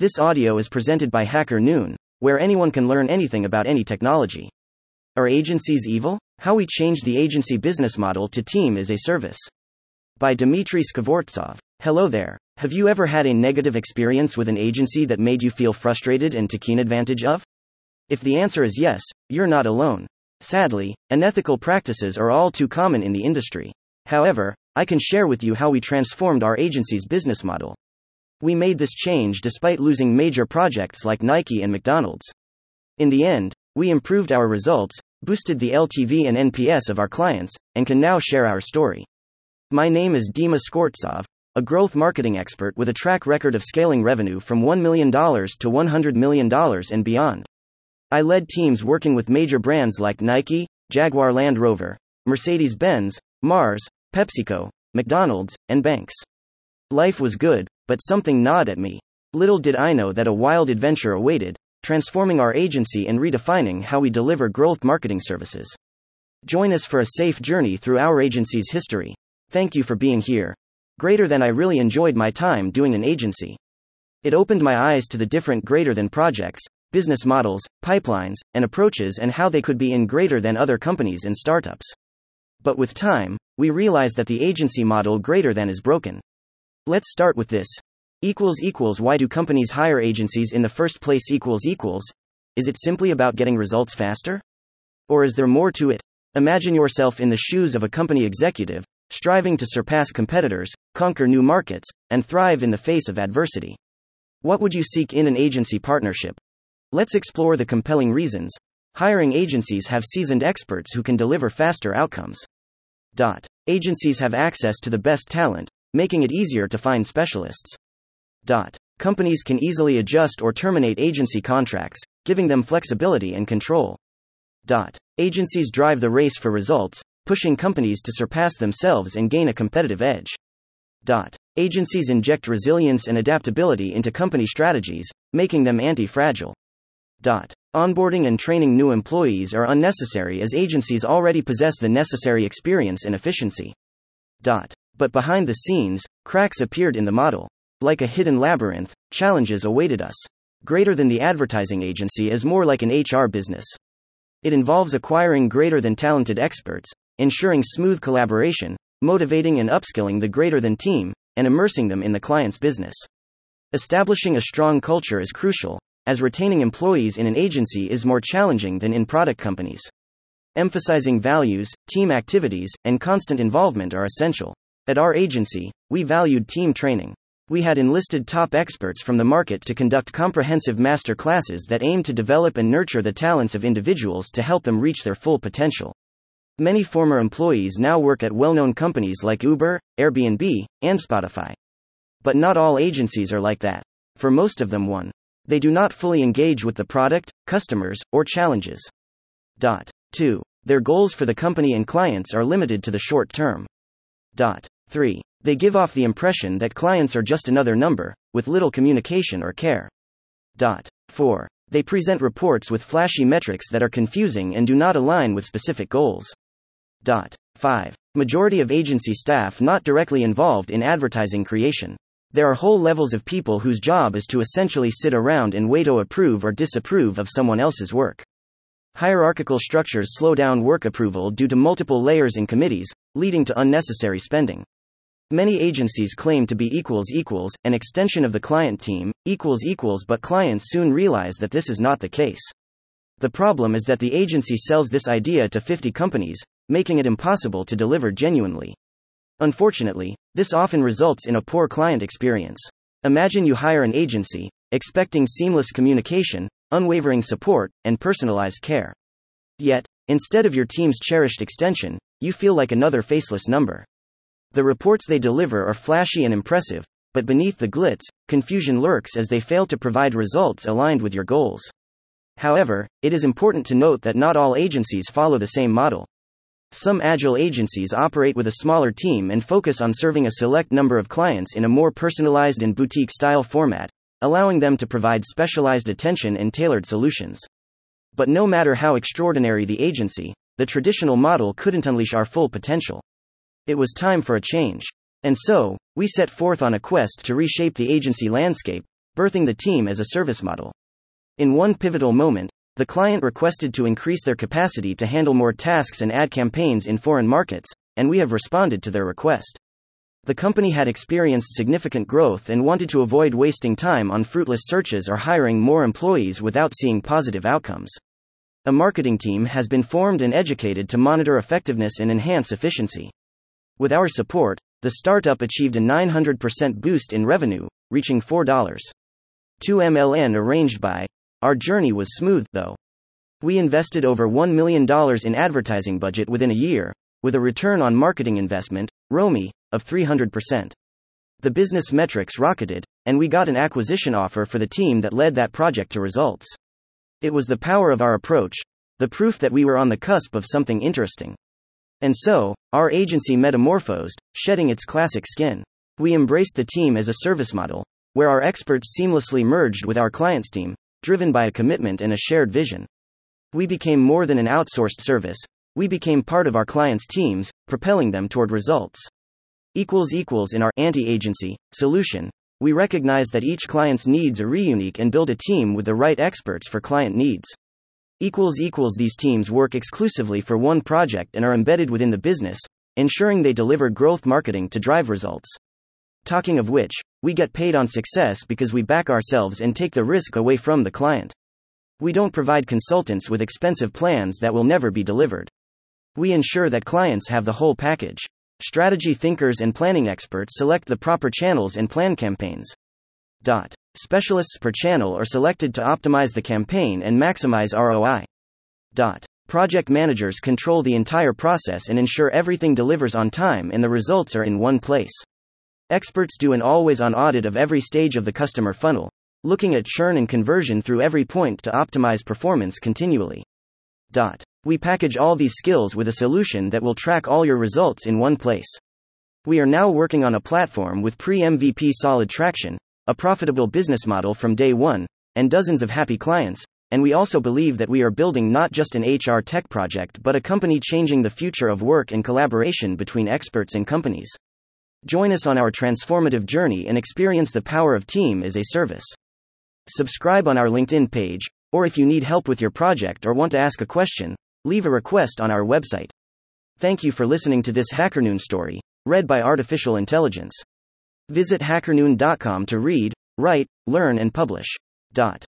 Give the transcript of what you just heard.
This audio is presented by Hacker Noon, where anyone can learn anything about any technology. Are agencies evil? How we change the agency business model to team as a service. By Dmitry Skvortsov. Hello there. Have you ever had a negative experience with an agency that made you feel frustrated and taken advantage of? If the answer is yes, you're not alone. Sadly, unethical practices are all too common in the industry. However, I can share with you how we transformed our agency's business model. We made this change despite losing major projects like Nike and McDonald's. In the end, we improved our results, boosted the LTV and NPS of our clients, and can now share our story. My name is Dima Skortsov, a growth marketing expert with a track record of scaling revenue from $1 million to $100 million and beyond. I led teams working with major brands like Nike, Jaguar Land Rover, Mercedes Benz, Mars, PepsiCo, McDonald's, and banks. Life was good, but something gnawed at me. Little did I know that a wild adventure awaited, transforming our agency and redefining how we deliver growth marketing services. Join us for a safe journey through our agency's history. Thank you for being here. Greater than I really enjoyed my time doing an agency. It opened my eyes to the different greater than projects, business models, pipelines, and approaches and how they could be in greater than other companies and startups. But with time, we realized that the agency model greater than is broken. Let's start with this. Equals equals why do companies hire agencies in the first place equals equals? Is it simply about getting results faster? Or is there more to it? Imagine yourself in the shoes of a company executive, striving to surpass competitors, conquer new markets, and thrive in the face of adversity. What would you seek in an agency partnership? Let's explore the compelling reasons. Hiring agencies have seasoned experts who can deliver faster outcomes. Dot. Agencies have access to the best talent, making it easier to find specialists. Dot. Companies can easily adjust or terminate agency contracts, giving them flexibility and control. Dot. Agencies drive the race for results, pushing companies to surpass themselves and gain a competitive edge. Dot. Agencies inject resilience and adaptability into company strategies, making them anti fragile. Dot. Onboarding and training new employees are unnecessary as agencies already possess the necessary experience and efficiency. Dot. But behind the scenes, cracks appeared in the model. Like a hidden labyrinth, challenges awaited us. Greater than the advertising agency is more like an HR business. It involves acquiring greater than talented experts, ensuring smooth collaboration, motivating and upskilling the greater than team, and immersing them in the client's business. Establishing a strong culture is crucial, as retaining employees in an agency is more challenging than in product companies. Emphasizing values, team activities, and constant involvement are essential. At our agency, we valued team training. We had enlisted top experts from the market to conduct comprehensive master classes that aimed to develop and nurture the talents of individuals to help them reach their full potential. Many former employees now work at well known companies like Uber, Airbnb, and Spotify. But not all agencies are like that. For most of them, one. They do not fully engage with the product, customers, or challenges. Dot. 2. Their goals for the company and clients are limited to the short term. Dot. 3. They give off the impression that clients are just another number, with little communication or care. Dot. 4. They present reports with flashy metrics that are confusing and do not align with specific goals. Dot. 5. Majority of agency staff not directly involved in advertising creation. There are whole levels of people whose job is to essentially sit around and wait to approve or disapprove of someone else's work. Hierarchical structures slow down work approval due to multiple layers in committees, leading to unnecessary spending. Many agencies claim to be equals equals, an extension of the client team, equals equals, but clients soon realize that this is not the case. The problem is that the agency sells this idea to 50 companies, making it impossible to deliver genuinely. Unfortunately, this often results in a poor client experience. Imagine you hire an agency, expecting seamless communication, unwavering support, and personalized care. Yet, instead of your team's cherished extension, you feel like another faceless number. The reports they deliver are flashy and impressive, but beneath the glitz, confusion lurks as they fail to provide results aligned with your goals. However, it is important to note that not all agencies follow the same model. Some agile agencies operate with a smaller team and focus on serving a select number of clients in a more personalized and boutique style format, allowing them to provide specialized attention and tailored solutions. But no matter how extraordinary the agency, the traditional model couldn't unleash our full potential. It was time for a change. And so, we set forth on a quest to reshape the agency landscape, birthing the team as a service model. In one pivotal moment, the client requested to increase their capacity to handle more tasks and ad campaigns in foreign markets, and we have responded to their request. The company had experienced significant growth and wanted to avoid wasting time on fruitless searches or hiring more employees without seeing positive outcomes. A marketing team has been formed and educated to monitor effectiveness and enhance efficiency. With our support, the startup achieved a 900% boost in revenue, reaching $4. 2 MLN arranged by. Our journey was smooth, though. We invested over $1 million in advertising budget within a year, with a return on marketing investment, ROMI, of 300%. The business metrics rocketed, and we got an acquisition offer for the team that led that project to results. It was the power of our approach, the proof that we were on the cusp of something interesting. And so, our agency metamorphosed, shedding its classic skin. We embraced the team as a service model, where our experts seamlessly merged with our client's team, driven by a commitment and a shared vision. We became more than an outsourced service, we became part of our clients' teams, propelling them toward results. Equals equals in our anti agency solution, we recognize that each client's needs are unique and build a team with the right experts for client needs equals equals these teams work exclusively for one project and are embedded within the business, ensuring they deliver growth marketing to drive results. Talking of which, we get paid on success because we back ourselves and take the risk away from the client. We don't provide consultants with expensive plans that will never be delivered. We ensure that clients have the whole package. Strategy thinkers and planning experts select the proper channels and plan campaigns. Dot. Specialists per channel are selected to optimize the campaign and maximize ROI. Dot. Project managers control the entire process and ensure everything delivers on time and the results are in one place. Experts do an always on audit of every stage of the customer funnel, looking at churn and conversion through every point to optimize performance continually. Dot. We package all these skills with a solution that will track all your results in one place. We are now working on a platform with pre MVP solid traction, a profitable business model from day one, and dozens of happy clients. And we also believe that we are building not just an HR tech project but a company changing the future of work and collaboration between experts and companies. Join us on our transformative journey and experience the power of team as a service. Subscribe on our LinkedIn page, or if you need help with your project or want to ask a question, leave a request on our website. Thank you for listening to this HackerNoon story, read by Artificial Intelligence. Visit hackerNoon.com to read, write, learn, and publish. Dot.